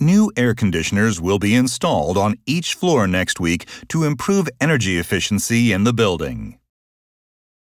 New air conditioners will be installed on each floor next week to improve energy efficiency in the building.